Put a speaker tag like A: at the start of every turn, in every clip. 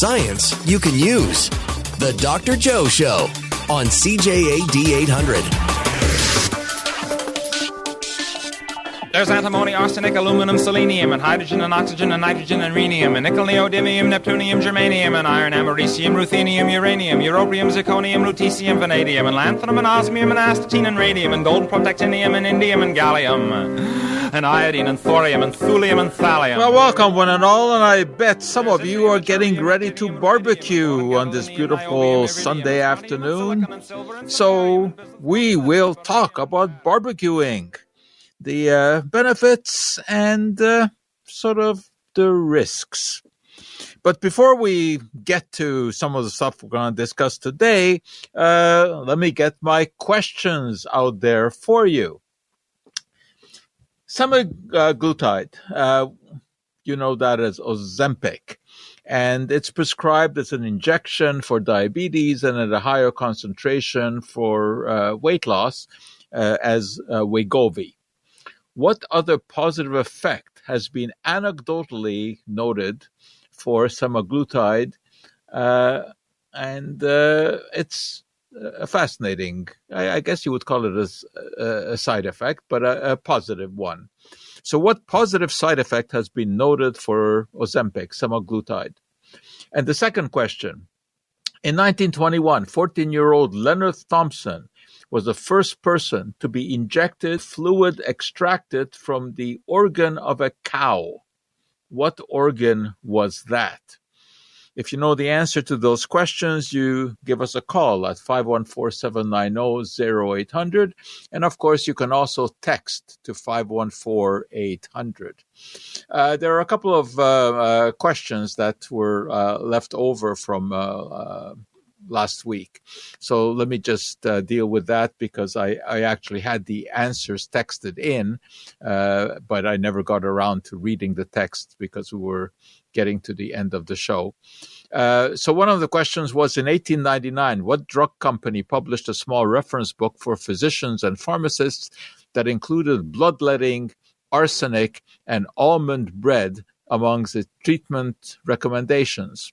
A: science you can use. The Dr. Joe Show on CJAD 800.
B: There's antimony, arsenic, aluminum, selenium, and hydrogen and oxygen and nitrogen and rhenium, and nickel, neodymium, neptunium, germanium, and iron, americium, ruthenium, uranium, europium, zirconium, lutetium, vanadium, and lanthanum, and osmium, and astatine, and radium, and gold, protactinium, and indium, and gallium, and iodine, and thorium, and thulium, and thallium.
C: Well, welcome, one and all, and I bet some of you are getting ready to barbecue on this beautiful Sunday afternoon. So, we will talk about barbecuing the uh, benefits and uh, sort of the risks. But before we get to some of the stuff we're going to discuss today, uh, let me get my questions out there for you. Semaglutide, uh, you know that as Ozempic, and it's prescribed as an injection for diabetes and at a higher concentration for uh, weight loss uh, as Wegovy. What other positive effect has been anecdotally noted for semaglutide? Uh, and uh, it's a fascinating, I, I, guess you would call it a, a side effect, but a, a, positive one. So, what positive side effect has been noted for Ozempic, semaglutide? And the second question in 1921, 14 year old Leonard Thompson was the first person to be injected fluid extracted from the organ of a cow. What organ was that? If you know the answer to those questions, you give us a call at 514-790-0800. And of course, you can also text to 514-800. Uh, there are a couple of uh, uh, questions that were uh, left over from uh, uh, last week. So let me just uh, deal with that because I, I actually had the answers texted in, uh, but I never got around to reading the text because we were getting to the end of the show. Uh, so one of the questions was in 1899, what drug company published a small reference book for physicians and pharmacists that included bloodletting, arsenic, and almond bread among the treatment recommendations?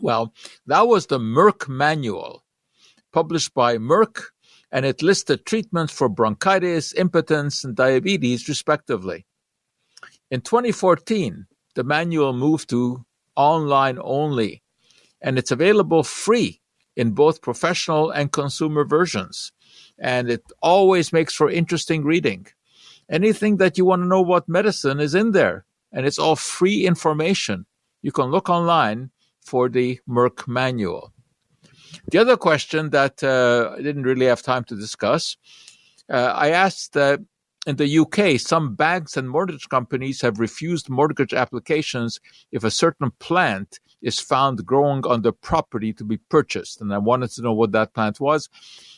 C: Well, that was the Merck Manual, published by Merck, and it listed treatments for bronchitis, impotence, and diabetes, respectively. In 2014, the manual moved to online only, and it's available free in both professional and consumer versions. And it always makes for interesting reading. Anything that you want to know about medicine is in there, and it's all free information. You can look online for the Merck manual. The other question that uh, I didn't really have time to discuss, uh, I asked uh, in the UK, some banks and mortgage companies have refused mortgage applications if a certain plant is found growing on the property to be purchased. And I wanted to know what that plant was.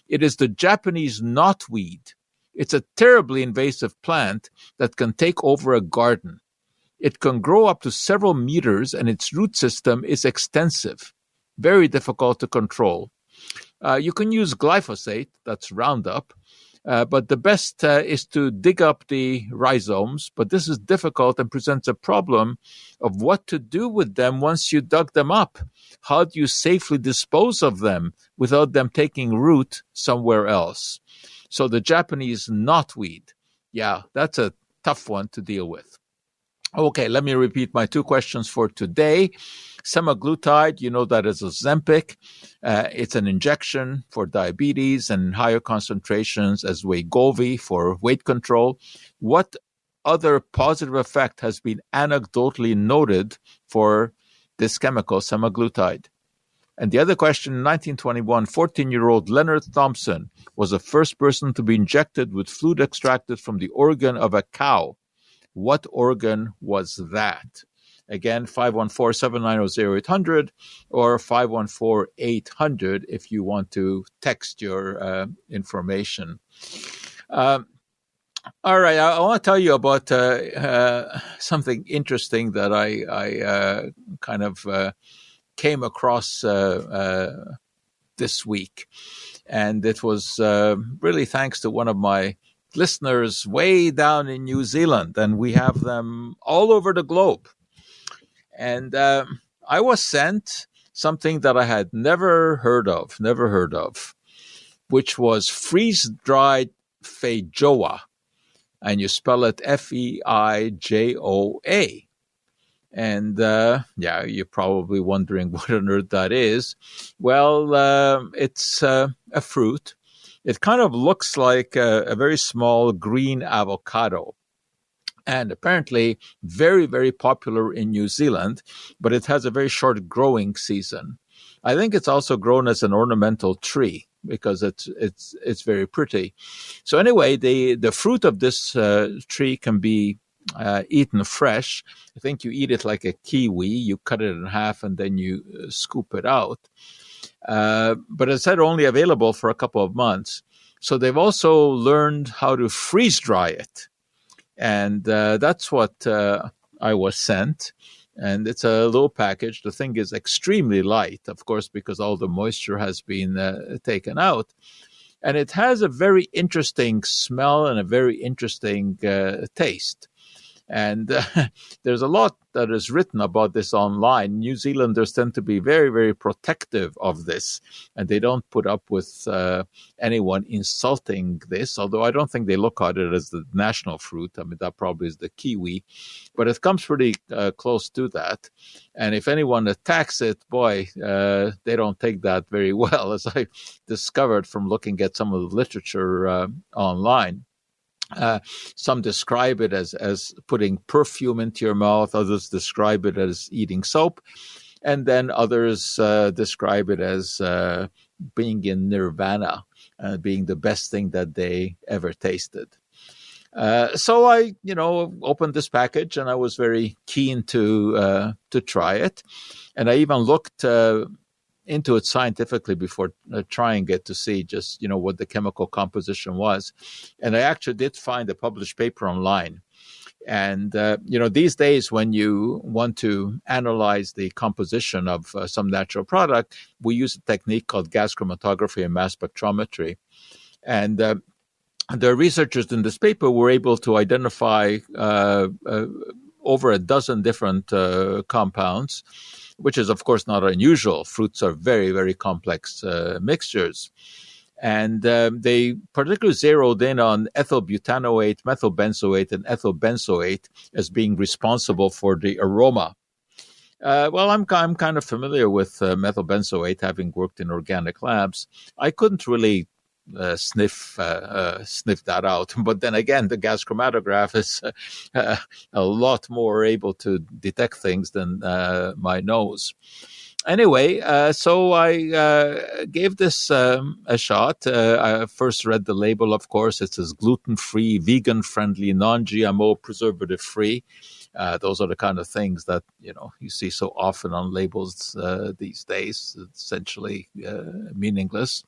C: It is the Japanese knotweed. It's a terribly invasive plant that can take over a garden. It can grow up to several meters and its root system is extensive, very difficult to control. Uh, you can use glyphosate, that's Roundup, uh, but the best uh, is to dig up the rhizomes. But this is difficult and presents a problem of what to do with them once you dug them up. How do you safely dispose of them without them taking root somewhere else? So the Japanese knotweed, yeah, that's a tough one to deal with. Okay, let me repeat my two questions for today. Semaglutide, you know that is Ozempic. Uh, it's an injection for diabetes and higher concentrations as Wegovy for weight control. What other positive effect has been anecdotally noted for this chemical, semaglutide? And the other question in 1921, 14 year old Leonard Thompson was the first person to be injected with fluid extracted from the organ of a cow what organ was that? Again, 514-790-0800 or 514-800 if you want to text your uh, information. Um, all right, I, I, want to tell you about uh, uh, something interesting that I, I uh, kind of uh, came across uh, this week. And it was really thanks to one of my listeners way down in New Zealand, and we have them all over the globe. And uh, I was sent something that I had never heard of, never heard of, which was freeze dried feijoa. And you spell it F E I J O A. And uh, yeah, you're probably wondering what on earth that is. Well, uh, it's a fruit. It kind of looks like a, a very small green avocado and apparently very, very popular in New Zealand, but it has a very short growing season. I think it's also grown as an ornamental tree because it's it's it's very pretty. So anyway, the the fruit of this uh, tree can be uh, eaten fresh. I think you eat it like a kiwi. You cut it in half and then you uh, scoop it out. Uh, but it's said only available for a couple of months. So they've also learned how to freeze dry it and uh, that's what uh, I was sent. And it's a little package. The thing is extremely light, of course, because all the moisture has been uh, taken out. And it has a very interesting smell and a very interesting uh, taste. And uh, there's a lot that is written about this online. New Zealanders tend to be very, very protective of this, and they don't put up with uh, anyone insulting this. Although I don't think they look at it as the national fruit. I mean, that probably is the kiwi, but it comes pretty uh, close to that. And if anyone attacks it, boy, uh, they don't take that very well, as I discovered from looking at some of the literature uh, online. Uh, some describe it as as putting perfume into your mouth. Others describe it as eating soap, and then others uh, describe it as uh, being in nirvana, uh, being the best thing that they ever tasted. Uh, so I, you know, opened this package and I was very keen to uh, to try it, and I even looked into it scientifically before uh, trying it to see just you know what the chemical composition was. And i actually did find a published paper online. And uh, you know these days when you want to analyze the composition of uh, some natural product we use a technique called gas chromatography and mass spectrometry. And uh, the researchers in this paper were able to identify uh, uh, over a dozen different compounds which is, of course, not unusual. Fruits are very, very complex uh, mixtures. And um, they particularly zeroed in on ethyl butanoate, methylbenzoate, and ethyl benzoate as being responsible for the aroma. Uh, well, I'm, I'm kind of familiar with uh, methylbenzoate, having worked in organic labs. I couldn't really uh, sniff uh, uh, sniff that out. But then again, the gas chromatograph is uh, a lot more able to detect things than uh, my nose. Anyway, uh, so I gave this um, a shot. I first read the label, of course. It says gluten free, vegan friendly, non GMO, preservative free. Uh, those are the kind of things that you know you see so often on labels uh, these days, essentially uh, meaningless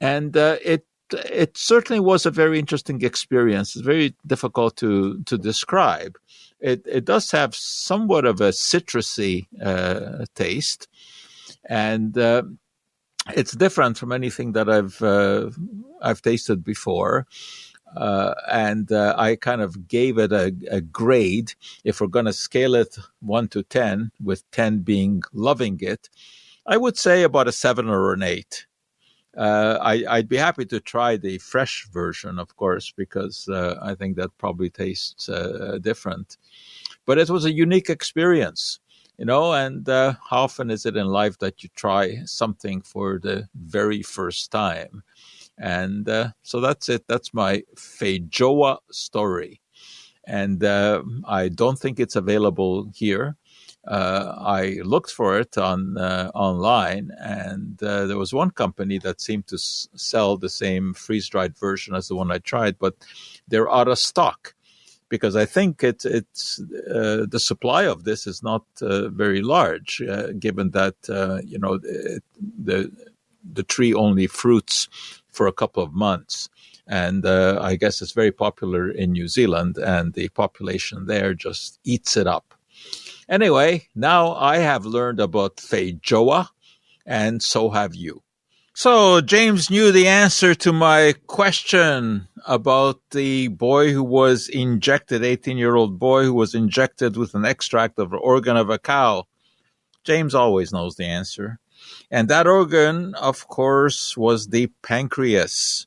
C: and uh, it it certainly was a very interesting experience. It's very difficult to to describe. It it does have somewhat of a citrusy uh, taste, and uh, it's different from anything that I've uh, I've tasted before. Uh, and uh, I kind of gave it a, a grade. If we're going to scale it one to ten, with ten being loving it, I would say about a seven or an eight. Uh, I, would be happy to try the fresh version, of course, because uh, I think that probably tastes uh, different. But it was a unique experience, you know. And uh, how often is it in life that you try something for the very first time? And uh, so that's it. That's my Feijoa story. And uh, I don't think it's available here uh, I looked for it on uh, online, and uh, there was one company that seemed to s- sell the same freeze dried version as the one I tried, but they're out of stock because I think it, it's uh, the supply of this is not uh, very large, uh, given that you know it, the the tree only fruits for a couple of months. And I guess it's very popular in New Zealand, and the population there just eats it up. Anyway, now I have learned about Feijoa, and so have you. So James knew the answer to my question about the boy who was injected, 18 year old boy who was injected with an extract of the organ of a cow. James always knows the answer. And that organ, of course, was the pancreas.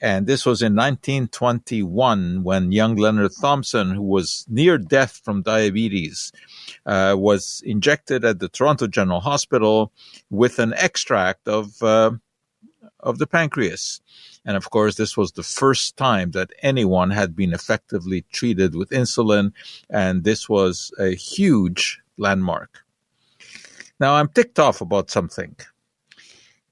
C: And this was in 1921 when young Leonard Thompson, who was near death from diabetes, uh, was injected at the Toronto General Hospital with an extract of uh, of the pancreas. And of course, this was the first time that anyone had been effectively treated with insulin, and this was a huge landmark. Now, I'm ticked off about something.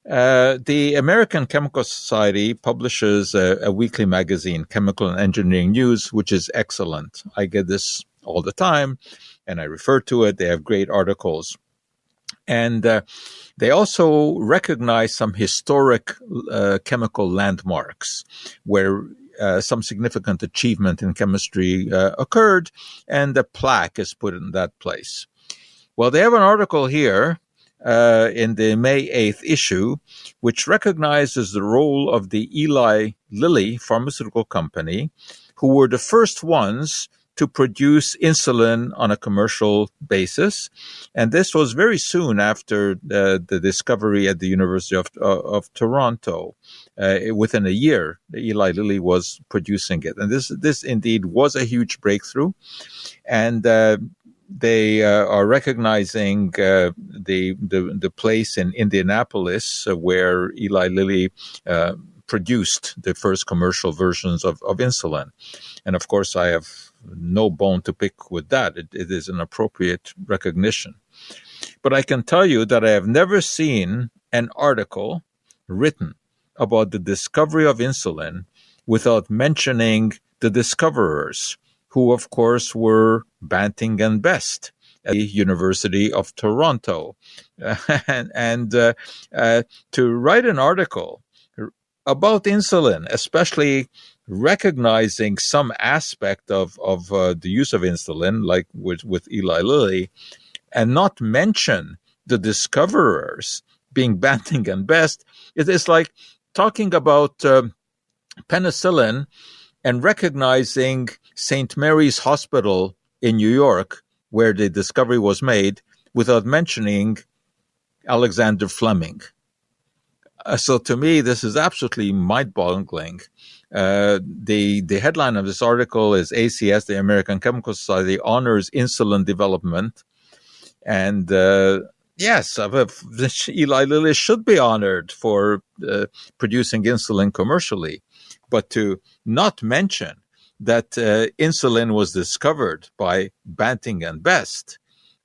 C: Uh, the American Chemical Society publishes a, a, weekly magazine, Chemical and Engineering News, which is excellent. I get this all the time and I refer to it. They have great articles. And uh, they also recognize some historic uh, chemical landmarks where uh, some significant achievement in chemistry uh, occurred, and a plaque is put in that place. Well, they have an article here uh, in the May 8th issue, which recognizes the role of the Eli Lilly pharmaceutical company, who were the first ones to produce insulin on a commercial basis. And this was very soon after the, the discovery at the University of, uh, of Toronto. Uh, within a year, Eli Lilly was producing it. And this, this indeed was a huge breakthrough. And uh, they uh, are recognizing uh, the, the, the place in Indianapolis uh, where Eli Lilly uh, produced the first commercial versions of, of insulin. And of course, I have no bone to pick with that. It, it is an appropriate recognition. But I can tell you that I have never seen an article written about the discovery of insulin without mentioning the discoverers, who, of course, were Banting and Best at the University of Toronto. and, and uh, uh, to write an article about insulin, especially recognizing some aspect of of uh, the use of insulin, like with with Eli Lilly, and not mention the discoverers being Banting and Best, it is like talking about uh, penicillin and recognizing St. Mary's Hospital in New York, where the discovery was made, without mentioning Alexander Fleming. Uh, so to me, this is absolutely mind-boggling. Uh, the the headline of this article is ACS, the American Chemical Society, honors insulin development, and uh, yes, Eli Lilly should be honored for uh, producing insulin commercially, but to not mention that uh, insulin was discovered by Banting and Best,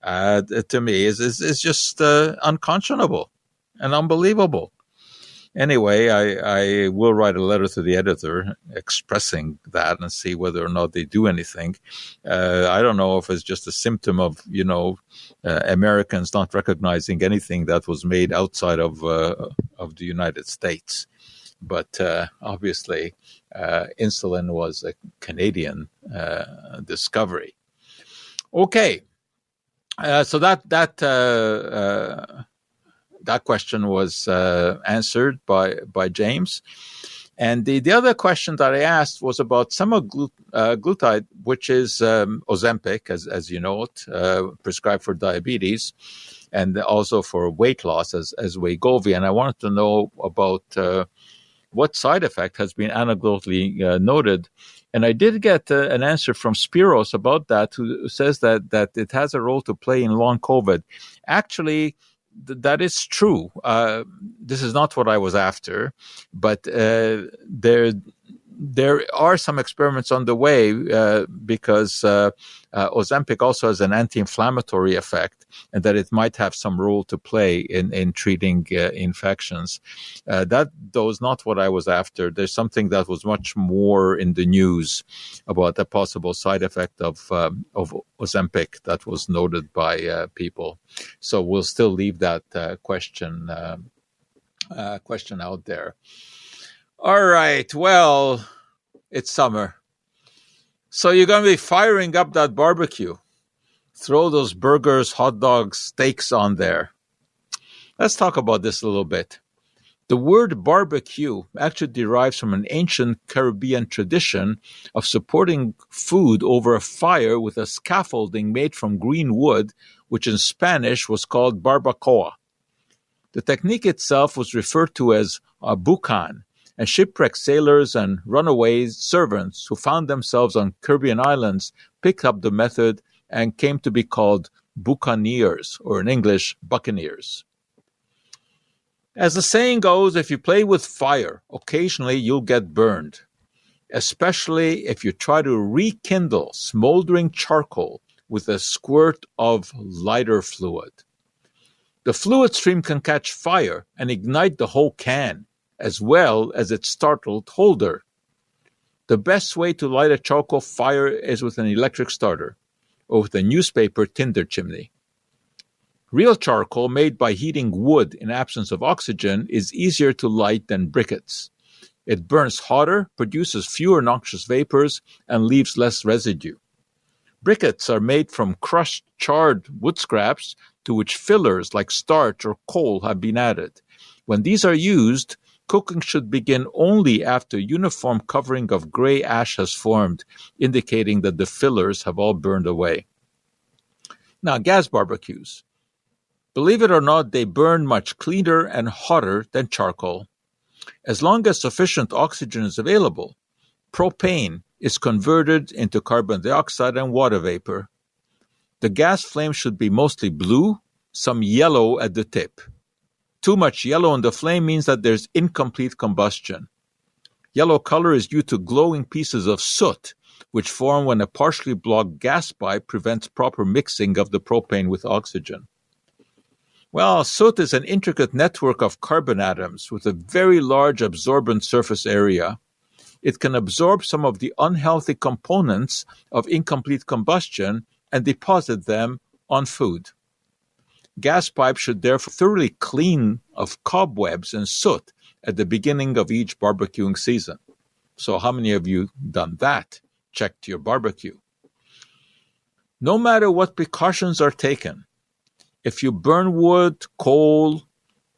C: uh, to me is is, is just unconscionable and unbelievable anyway, I, I will write a letter to the editor expressing that and see whether or not they do anything. Uh, I don't know if it's just a symptom of, you know, uh, Americans not recognizing anything that was made outside of, uh, of the United States. But uh, obviously, uh, insulin was a Canadian uh, discovery. Okay. so that that that question was uh, answered by by James. And the, the other question that I asked was about semaglutide, uh, glutide, which is um, Ozempic, as, as you know it, uh, prescribed for diabetes and also for weight loss as, as Wegovy. And I wanted to know about uh, what side effect has been anecdotally uh, noted. And I did get uh, an answer from Spiros about that, who says that, that it has a role to play in long COVID. Actually, th- that is true. Uh, this is not what I was after, but uh, there there are some experiments on the way uh, because uh, uh, Ozempic also has an anti-inflammatory effect, and that it might have some role to play in in treating uh, infections. Uh, that though is not what I was after. There's something that was much more in the news about a possible side effect of um, of Ozempic that was noted by uh, people. So we'll still leave that question um, question out there. All right. Well, it's summer. So you're going to be firing up that barbecue. Throw those burgers, hot dogs, steaks on there. Let's talk about this a little bit. The word barbecue actually derives from an ancient Caribbean tradition of supporting food over a fire with a scaffolding made from green wood, which in Spanish was called barbacoa. The technique itself was referred to as a boucan, and shipwrecked sailors and runaway servants who found themselves on Caribbean islands picked up the method and came to be called boucaniers, or in English, buccaneers. As the saying goes, if you play with fire, occasionally you'll get burned, especially if you try to rekindle smoldering charcoal with a squirt of lighter fluid. The fluid stream can catch fire and ignite the whole can, as well as its startled holder. The best way to light a charcoal fire is with an electric starter or with a newspaper tinder chimney. Real charcoal made by heating wood in absence of oxygen is easier to light than briquettes. It burns hotter, produces fewer noxious vapors, and leaves less residue. Briquettes are made from crushed charred wood scraps to which fillers like starch or coal have been added. When these are used, cooking should begin only after uniform covering of gray ash has formed, indicating that the fillers have all burned away. Now, gas barbecues. Believe it or not, they burn much cleaner and hotter than charcoal. As long as sufficient oxygen is available, propane is converted into carbon dioxide and water vapor. The gas flame should be mostly blue, some yellow at the tip. Too much yellow in the flame means that there's incomplete combustion. Yellow color is due to glowing pieces of soot, which form when a partially blocked gas pipe prevents proper mixing of the propane with oxygen. Well, soot is an intricate network of carbon atoms with a very large absorbent surface area. It can absorb some of the unhealthy components of incomplete combustion and deposit them on food. Gas pipes should therefore thoroughly clean of cobwebs and soot at the beginning of each barbecuing season. So, how many of you done that? Checked your barbecue. No matter what precautions are taken, if you burn wood, coal,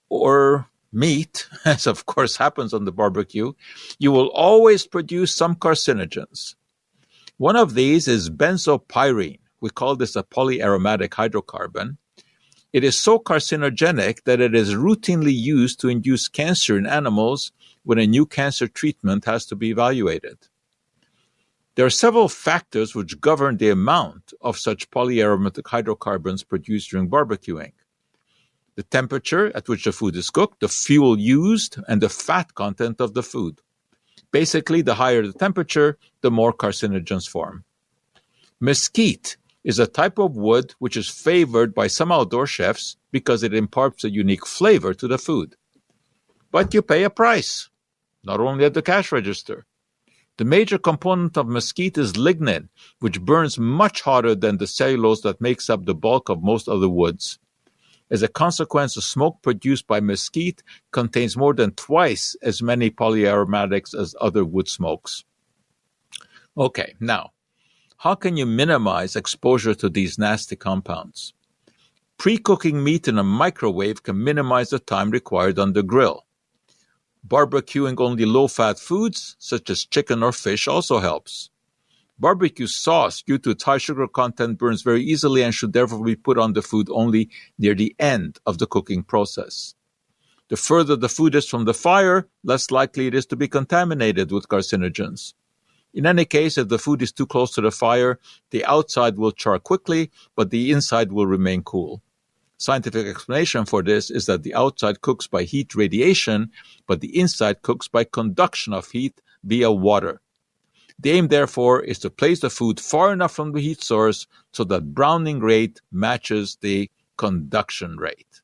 C: or meat, as of course happens on the barbecue, you will always produce some carcinogens. One of these is benzopyrene. We call this a polyaromatic hydrocarbon. It is so carcinogenic that it is routinely used to induce cancer in animals when a new cancer treatment has to be evaluated. There are several factors which govern the amount of such polyaromatic hydrocarbons produced during barbecuing. The temperature at which the food is cooked, the fuel used, and the fat content of the food. Basically, the higher the temperature, the more carcinogens form. Mesquite is a type of wood which is favored by some outdoor chefs because it imparts a unique flavor to the food. But you pay a price, not only at the cash register, the major component of mesquite is lignin, which burns much hotter than the cellulose that makes up the bulk of most other woods. As a consequence, the smoke produced by mesquite contains more than twice as many polyaromatics as other wood smokes. Okay, now, how can you minimize exposure to these nasty compounds? Pre-cooking meat in a microwave can minimize the time required on the grill. Barbecuing only low-fat foods, such as chicken or fish, also helps. Barbecue sauce, due to its high sugar content, burns very easily and should therefore be put on the food only near the end of the cooking process. The further the food is from the fire, less likely it is to be contaminated with carcinogens. In any case, if the food is too close to the fire, the outside will char quickly, but the inside will remain cool. Scientific explanation for this is that the outside cooks by heat radiation, but the inside cooks by conduction of heat via water. The aim, therefore, is to place the food far enough from the heat source so that browning rate matches the conduction rate.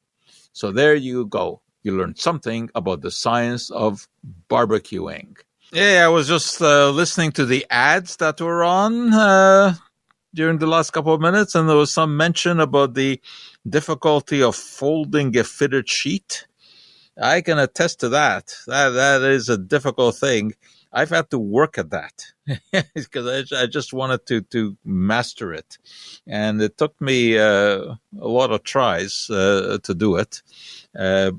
C: So there you go. You learned something about the science of barbecuing. Yeah, I was just uh, listening to the ads that were on uh, during the last couple of minutes, and there was some mention about the difficulty of folding a fitted sheet. I can attest to that. That that is a difficult thing. I've had to work at that because I, I, just wanted to to master it, and it took me uh, a lot of tries uh, to do it. Uh,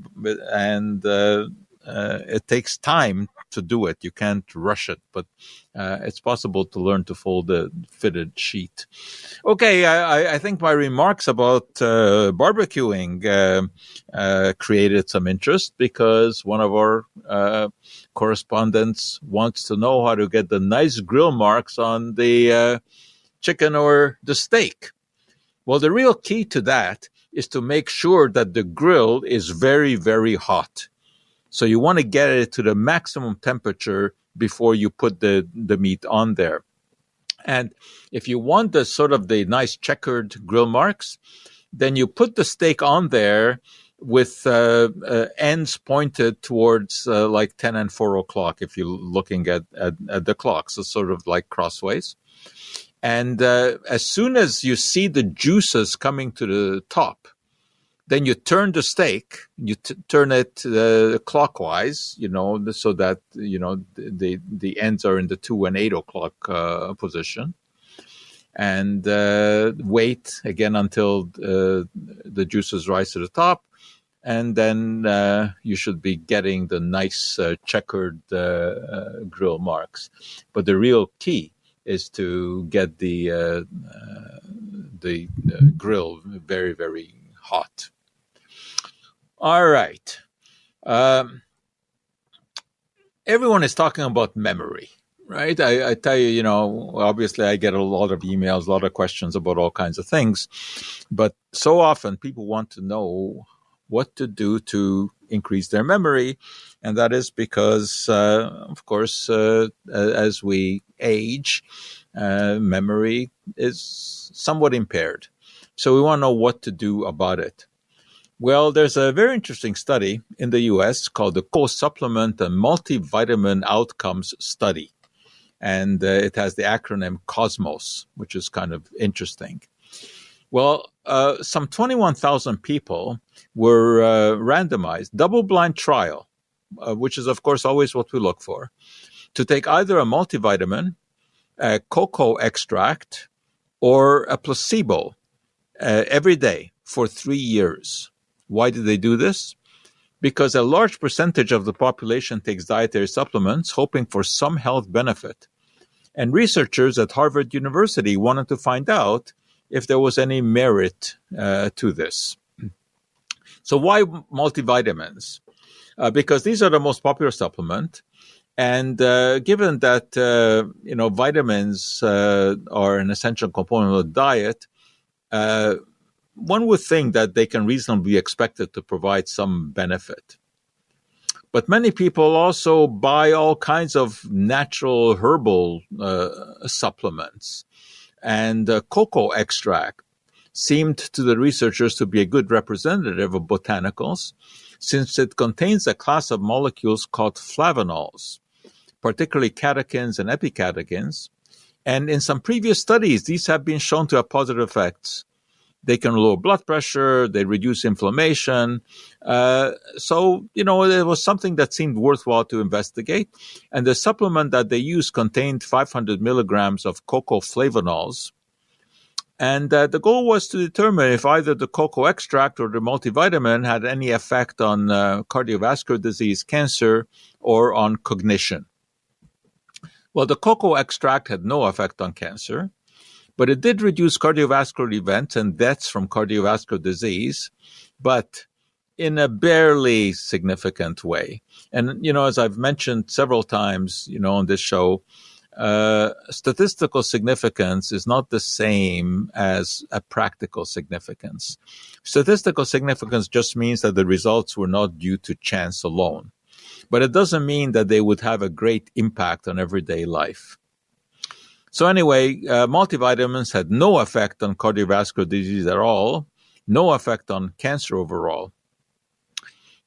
C: and uh, uh, it takes time to do it. You can't rush it, but uh, it's possible to learn to fold a fitted sheet. Okay, I, I think my remarks about uh, barbecuing uh, uh, created some interest because one of our uh, correspondents wants to know how to get the nice grill marks on the chicken or the steak. Well, the real key to that is to make sure that the grill is very, very hot. So you want to get it to the maximum temperature before you put the, the meat on there. And if you want the sort of the nice checkered grill marks, then you put the steak on there with uh, uh, ends pointed towards uh, like 10 and 4 o'clock if you're looking at, at, at, the clock. So sort of like crossways. And uh, as soon as you see the juices coming to the top, then you turn the steak, you t- turn it uh, clockwise, you know, so that you know the the ends are in the two and eight o'clock uh, position, and uh, wait again until uh, the juices rise to the top, and then uh, you should be getting the nice uh, checkered grill marks. But the real key is to get the uh, uh, the uh, grill very very hot. All right. Um, everyone is talking about memory, right? I, I, tell you, you know, obviously I get a lot of emails, a lot of questions about all kinds of things, but so often people want to know what to do to increase their memory. And that is because, uh, of course, uh, as we age, uh, memory is somewhat impaired. So we want to know what to do about it. Well, there's a very interesting study in the US called the Cocoa Supplement and Multivitamin Outcomes Study. And uh, it has the acronym COSMOS, which is kind of interesting. Well, uh, some 21,000 people were uh, randomized, double blind trial, uh, which is, of course, always what we look for, to take either a multivitamin, a cocoa extract, or a placebo uh, every day for three years. Why did they do this? Because a large percentage of the population takes dietary supplements hoping for some health benefit. And researchers at Harvard University wanted to find out if there was any merit uh, to this. So why multivitamins? Uh, because these are the most popular supplement. And uh, given that uh, you know vitamins uh, are an essential component of diet, uh, one would think that they can reasonably be expected to provide some benefit. But many people also buy all kinds of natural herbal supplements and uh, cocoa extract seemed to the researchers to be a good representative of botanicals since it contains a class of molecules called flavonols, particularly catechins and epicatechins. And in some previous studies, these have been shown to have positive effects they can lower blood pressure, they reduce inflammation. Uh, so, you know, it was something that seemed worthwhile to investigate. And the supplement that they used contained 500 milligrams of cocoa flavonols. And uh, the goal was to determine if either the cocoa extract or the multivitamin had any effect on uh, cardiovascular disease, cancer, or on cognition. Well, the cocoa extract had no effect on cancer but it did reduce cardiovascular events and deaths from cardiovascular disease, but in a barely significant way. And, you know, as I've mentioned several times, you know, on this show, uh, statistical significance is not the same as a practical significance. Statistical significance just means that the results were not due to chance alone, but it doesn't mean that they would have a great impact on everyday life. So anyway, uh, multivitamins had no effect on cardiovascular disease at all, no effect on cancer overall.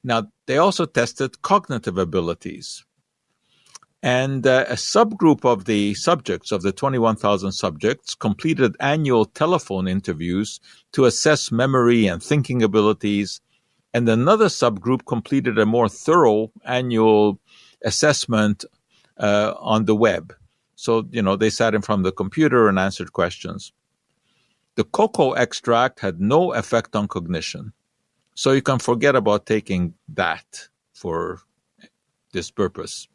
C: Now, they also tested cognitive abilities. And uh, a subgroup of the subjects, of the 21,000 subjects, completed annual telephone interviews to assess memory and thinking abilities. And another subgroup completed a more thorough annual assessment uh, on the web. So, you know, they sat in front of the computer and answered questions. The cocoa extract had no effect on cognition. So you can forget about taking that for this purpose.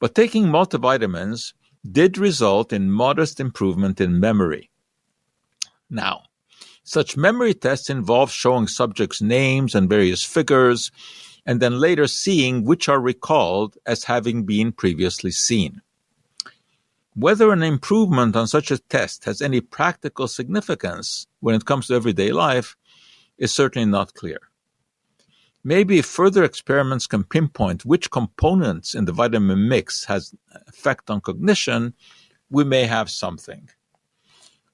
C: But taking multivitamins did result in modest improvement in memory. Now, such memory tests involve showing subjects names and various figures, and then later seeing which are recalled as having been previously seen. Whether an improvement on such a test has any practical significance when it comes to everyday life is certainly not clear. Maybe further experiments can pinpoint which components in the vitamin mix has effect on cognition, we may have something.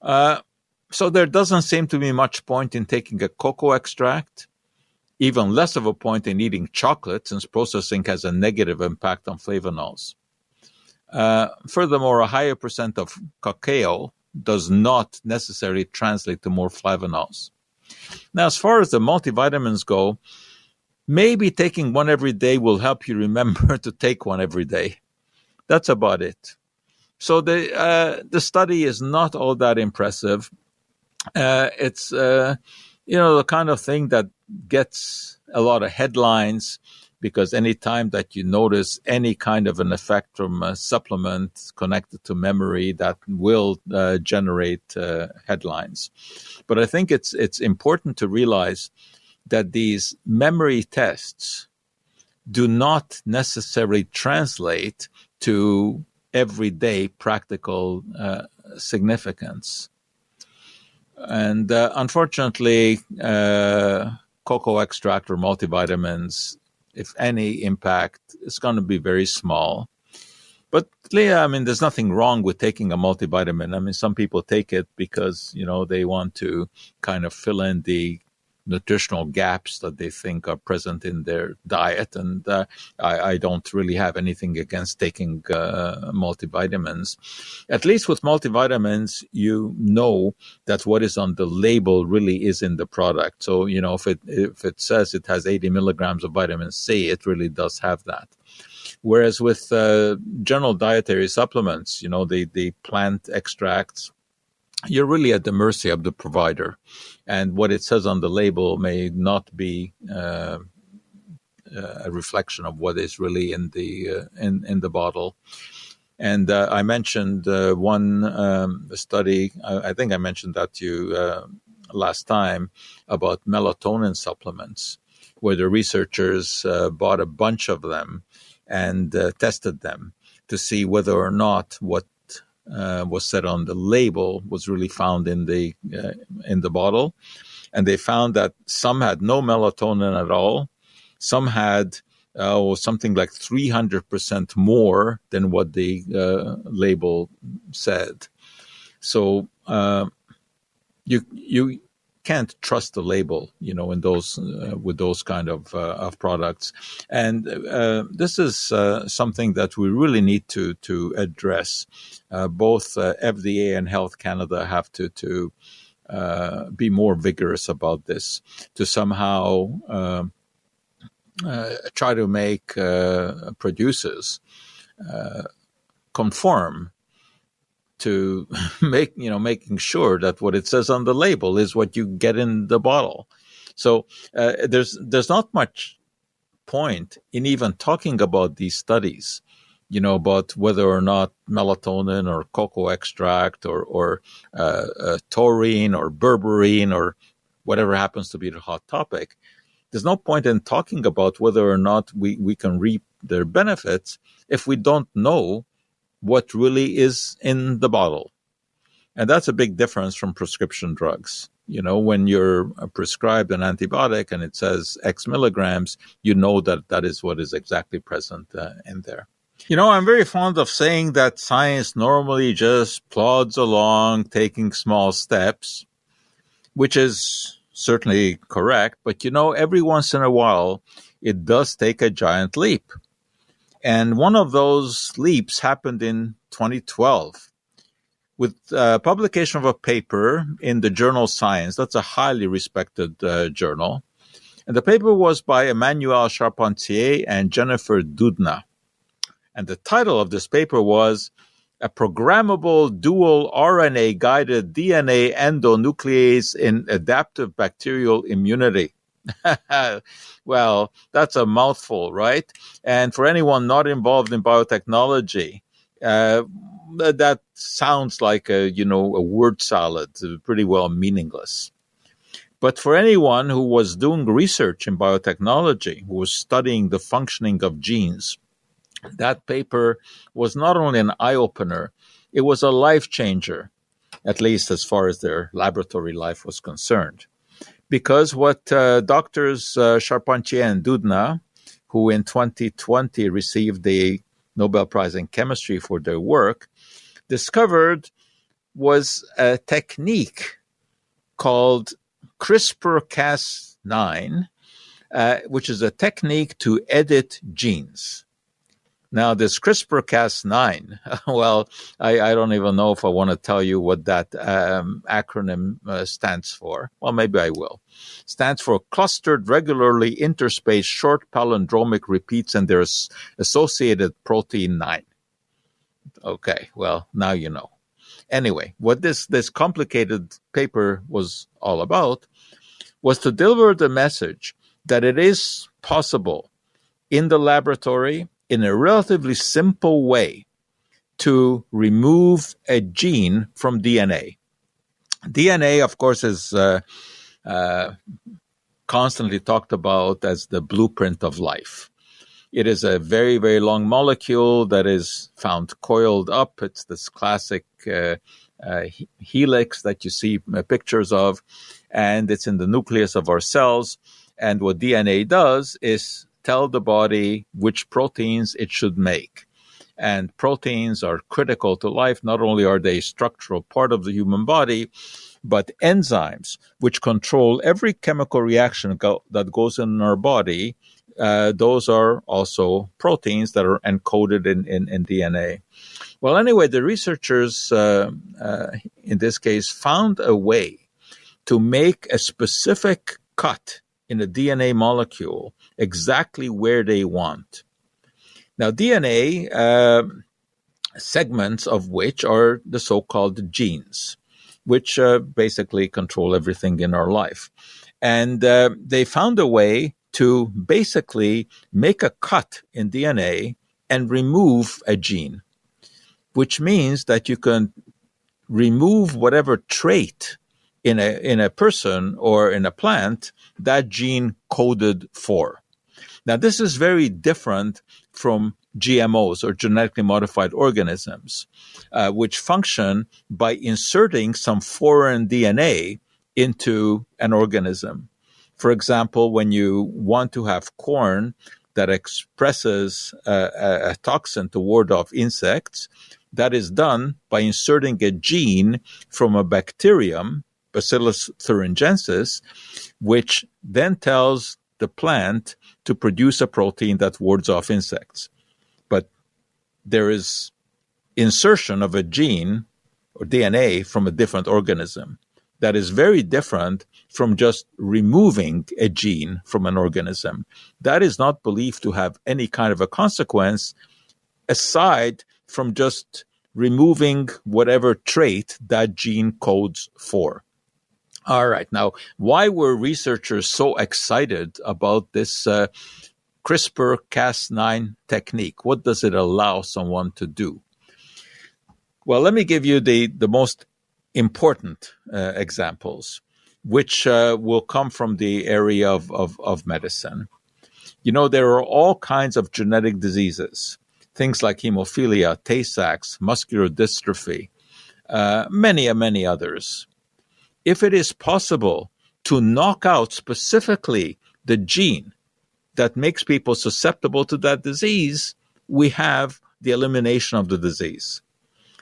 C: Uh, so there doesn't seem to be much point in taking a cocoa extract, even less of a point in eating chocolate since processing has a negative impact on flavonols. Uh, furthermore, a higher percent of cacao does not necessarily translate to more flavonols. Now, as far as the multivitamins go, maybe taking one every day will help you remember to take one every day. That's about it. So the uh, the study is not all that impressive. Uh, it's uh, you know the kind of thing that gets a lot of headlines because anytime that you notice any kind of an effect from a supplement connected to memory, that will uh, generate uh, headlines. But I think it's it's important to realize that these memory tests do not necessarily translate to everyday practical uh, significance. And uh, unfortunately, uh, cocoa extract or multivitamins, if any impact, is going to be very small. But yeah, I mean, there's nothing wrong with taking a multivitamin. I mean, some people take it because you know they want to kind of fill in the nutritional gaps that they think are present in their diet. And uh, I, I, don't really have anything against taking uh, multivitamins. At least with multivitamins, you know that what is on the label really is in the product. So, you know, if it, if it says it has 80 milligrams of vitamin C, it really does have that. Whereas with uh, general dietary supplements, you know, the, the plant extracts, you're really at the mercy of the provider. And what it says on the label may not be uh, uh, a reflection of what is really in the uh, in in the bottle. And uh, I mentioned uh, one um, study. I, I, think I mentioned that to you uh, last time about melatonin supplements, where the researchers bought a bunch of them and tested them to see whether or not what uh, was said on the label was really found in the uh, in the bottle, and they found that some had no melatonin at all, some had uh, something like 300% more than what the uh, label said. So uh, you you can't trust the label, you know, in those uh, with those kind of uh, of products, and uh, this is uh, something that we really need to to address. Uh, both uh, FDA and Health Canada have to to be more vigorous about this to somehow. try to make producers conform to make you know making sure that what it says on the label is what you get in the bottle. So uh, there's there's not much point in even talking about these studies, you know, about whether or not melatonin or cocoa extract or or uh, uh, taurine or berberine or whatever happens to be the hot topic. There's no point in talking about whether or not we, we can reap their benefits if we don't know what really is in the bottle. And that's a big difference from prescription drugs. You know, when you're prescribed an antibiotic and it says X milligrams, you know that that is what is exactly present uh, in there. You know, I'm very fond of saying that science normally just plods along, taking small steps, which is certainly correct. But you know, every once in a while, it does take a giant leap. And one of those leaps happened in 2012 with uh, publication of a paper in the journal Science. That's a highly respected uh, journal. And the paper was by Emmanuelle Charpentier and Jennifer Doudna. And the title of this paper was A Programmable Dual RNA Guided DNA Endonuclease in Adaptive Bacterial Immunity. well, that's a mouthful, right? And for anyone not involved in biotechnology, uh, that sounds like a you know a word salad, pretty well meaningless. But for anyone who was doing research in biotechnology, who was studying the functioning of genes, that paper was not only an eye opener, it was a life changer, at least as far as their laboratory life was concerned. Because what uh, doctors uh, Charpentier and Doudna, who in 2020 received the Nobel Prize in Chemistry for their work, discovered was a technique called CRISPR Cas9, uh, which is a technique to edit genes. Now, this CRISPR Cas9, well, I, I, don't even know if I want to tell you what that um, acronym uh, stands for. Well, maybe I will. Stands for Clustered Regularly Interspaced Short Palindromic Repeats and their associated protein 9. Okay, well, now you know. Anyway, what this, this complicated paper was all about was to deliver the message that it is possible in the laboratory in a relatively simple way to remove a gene from DNA. DNA, of course, is uh, uh, constantly talked about as the blueprint of life. It is a very, very long molecule that is found coiled up. It's this classic uh, uh helix that you see uh, pictures of, and it's in the nucleus of our cells. And what DNA does is tell the body which proteins it should make. And proteins are critical to life. Not only are they a structural part of the human body, but enzymes, which control every chemical reaction go- that goes in our body, uh, those are also proteins that are encoded in, in, in DNA. Well, anyway, the researchers uh, uh, in this case found a way to make a specific cut in a DNA molecule exactly where they want. Now, DNA, uh, segments of which are the so called genes, which uh, basically control everything in our life. And uh, they found a way to basically make a cut in DNA and remove a gene, which means that you can remove whatever trait in a in a person or in a plant that gene coded for. Now, this is very different from GMOs or genetically modified organisms, uh, which function by inserting some foreign DNA into an organism. For example, when you want to have corn that expresses a, a toxin to ward off insects, that is done by inserting a gene from a bacterium, Bacillus thuringiensis, which then tells the plant to produce a protein that wards off insects. But there is insertion of a gene or DNA from a different organism that is very different from just removing a gene from an organism. That is not believed to have any kind of a consequence aside from just removing whatever trait that gene codes for. All right. Now, why were researchers so excited about this uh, CRISPR Cas9 technique? What does it allow someone to do? Well, let me give you the, the most important uh, examples, which uh, will come from the area of, of, of medicine. You know, there are all kinds of genetic diseases, things like hemophilia, Tay Sachs, muscular dystrophy, uh, many, many others if it is possible to knock out specifically the gene that makes people susceptible to that disease, we have the elimination of the disease.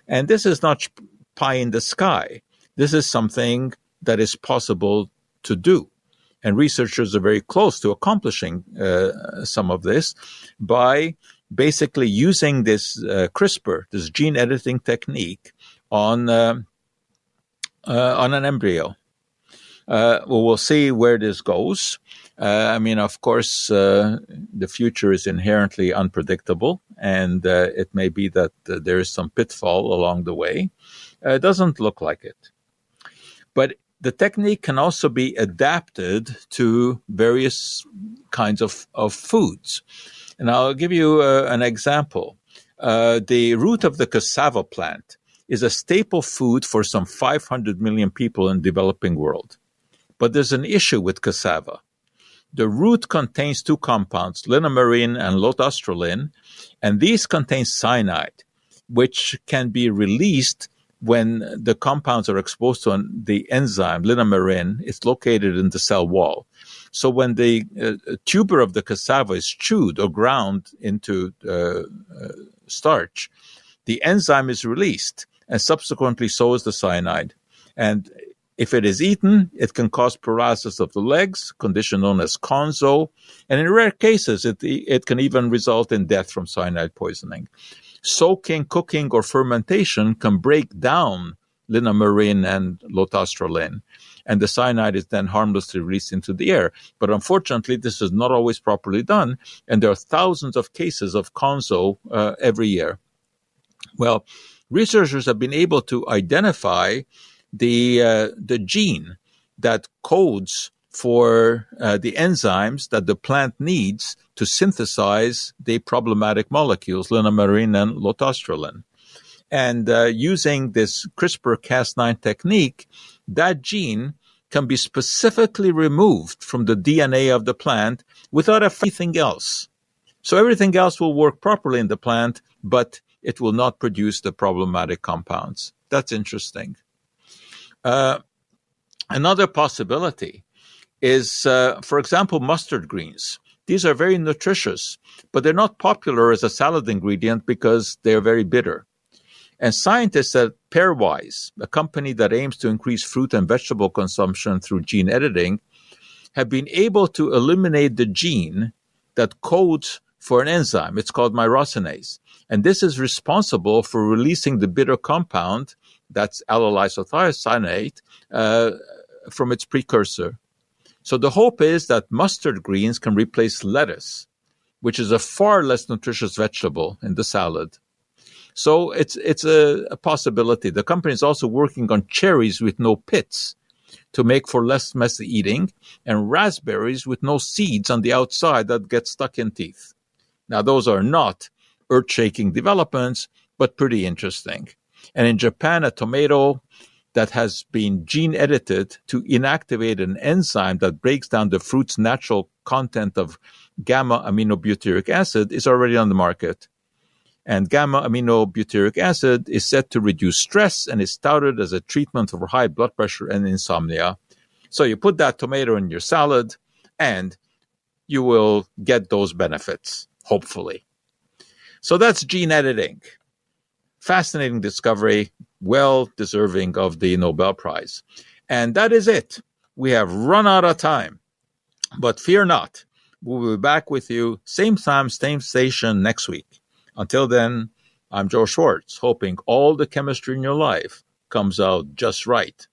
C: And this is not pie in the sky. This is something that is possible to do. And researchers are very close to accomplishing uh, some of this by basically using this uh, CRISPR, this gene editing technique, on uh, uh, on an embryo. Uh, well, we'll see where this goes. Uh, I mean, of course, uh, the future is inherently unpredictable, and uh, it may be that uh, there is some pitfall along the way. it doesn't look like it. But the technique can also be adapted to various kinds of, of foods. And I'll give you uh, an example. Uh, the root of the cassava plant is a staple food for some 500 million people in developing world. But there's an issue with cassava. The root contains two compounds, linamarin and lotaustralin, and these contain cyanide, which can be released when the compounds are exposed to the enzyme linamarin. It's located in the cell wall. So when the uh, tuber of the cassava is chewed or ground into uh, uh, starch, the enzyme is released, and subsequently so is the cyanide. And if it is eaten, it can cause paralysis of the legs, condition known as konzo, and in rare cases, it, it can even result in death from cyanide poisoning. Soaking, cooking, or fermentation can break down linamarin and lotaustralin, and the cyanide is then harmlessly released into the air. But unfortunately, this is not always properly done, and there are thousands of cases of konzo uh, every year. Well, researchers have been able to identify the uh, the gene that codes for uh, the enzymes that the plant needs to synthesize the problematic molecules, linamarin and lotaustralin. And uh, using this CRISPR Cas9 technique, that gene can be specifically removed from the DNA of the plant without anything else. So everything else will work properly in the plant, but it will not produce the problematic compounds. That's interesting. Uh, another possibility is, uh, for example, mustard greens. These are very nutritious, but they're not popular as a salad ingredient because they're very bitter. And scientists at Pairwise, a company that aims to increase fruit and vegetable consumption through gene editing, have been able to eliminate the gene that codes for an enzyme. It's called myrosinase. And this is responsible for releasing the bitter compound that's allyl isothiocyanate, uh, from its precursor. So the hope is that mustard greens can replace lettuce, which is a far less nutritious vegetable in the salad. So it's it's a, a possibility. The company is also working on cherries with no pits to make for less messy eating, and raspberries with no seeds on the outside that get stuck in teeth. Now those are not earth-shaking developments, but pretty interesting. And in Japan, a tomato that has been gene edited to inactivate an enzyme that breaks down the fruit's natural content of gamma aminobutyric acid is already on the market. And gamma aminobutyric acid is said to reduce stress and is touted as a treatment for high blood pressure and insomnia. So you put that tomato in your salad and you will get those benefits, hopefully. So that's gene editing fascinating discovery, well deserving of the Nobel Prize. And that is it. We have run out of time. But fear not. We'll be back with you same time, same station next week. Until then, I'm Joe Schwarcz, hoping all the chemistry in your life comes out just right.